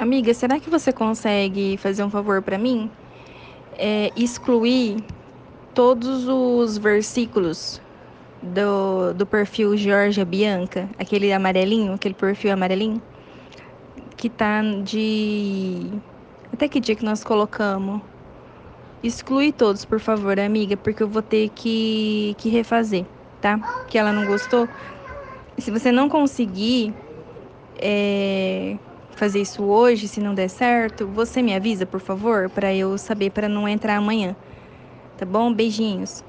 Amiga, será que você consegue fazer um favor para mim? É, excluir todos os versículos do, do perfil Georgia Bianca, aquele amarelinho, aquele perfil amarelinho, que tá de. Até que dia que nós colocamos? Exclui todos, por favor, amiga, porque eu vou ter que, que refazer, tá? Que ela não gostou. Se você não conseguir é, fazer isso hoje, se não der certo, você me avisa, por favor, para eu saber, para não entrar amanhã. Tá bom? Beijinhos.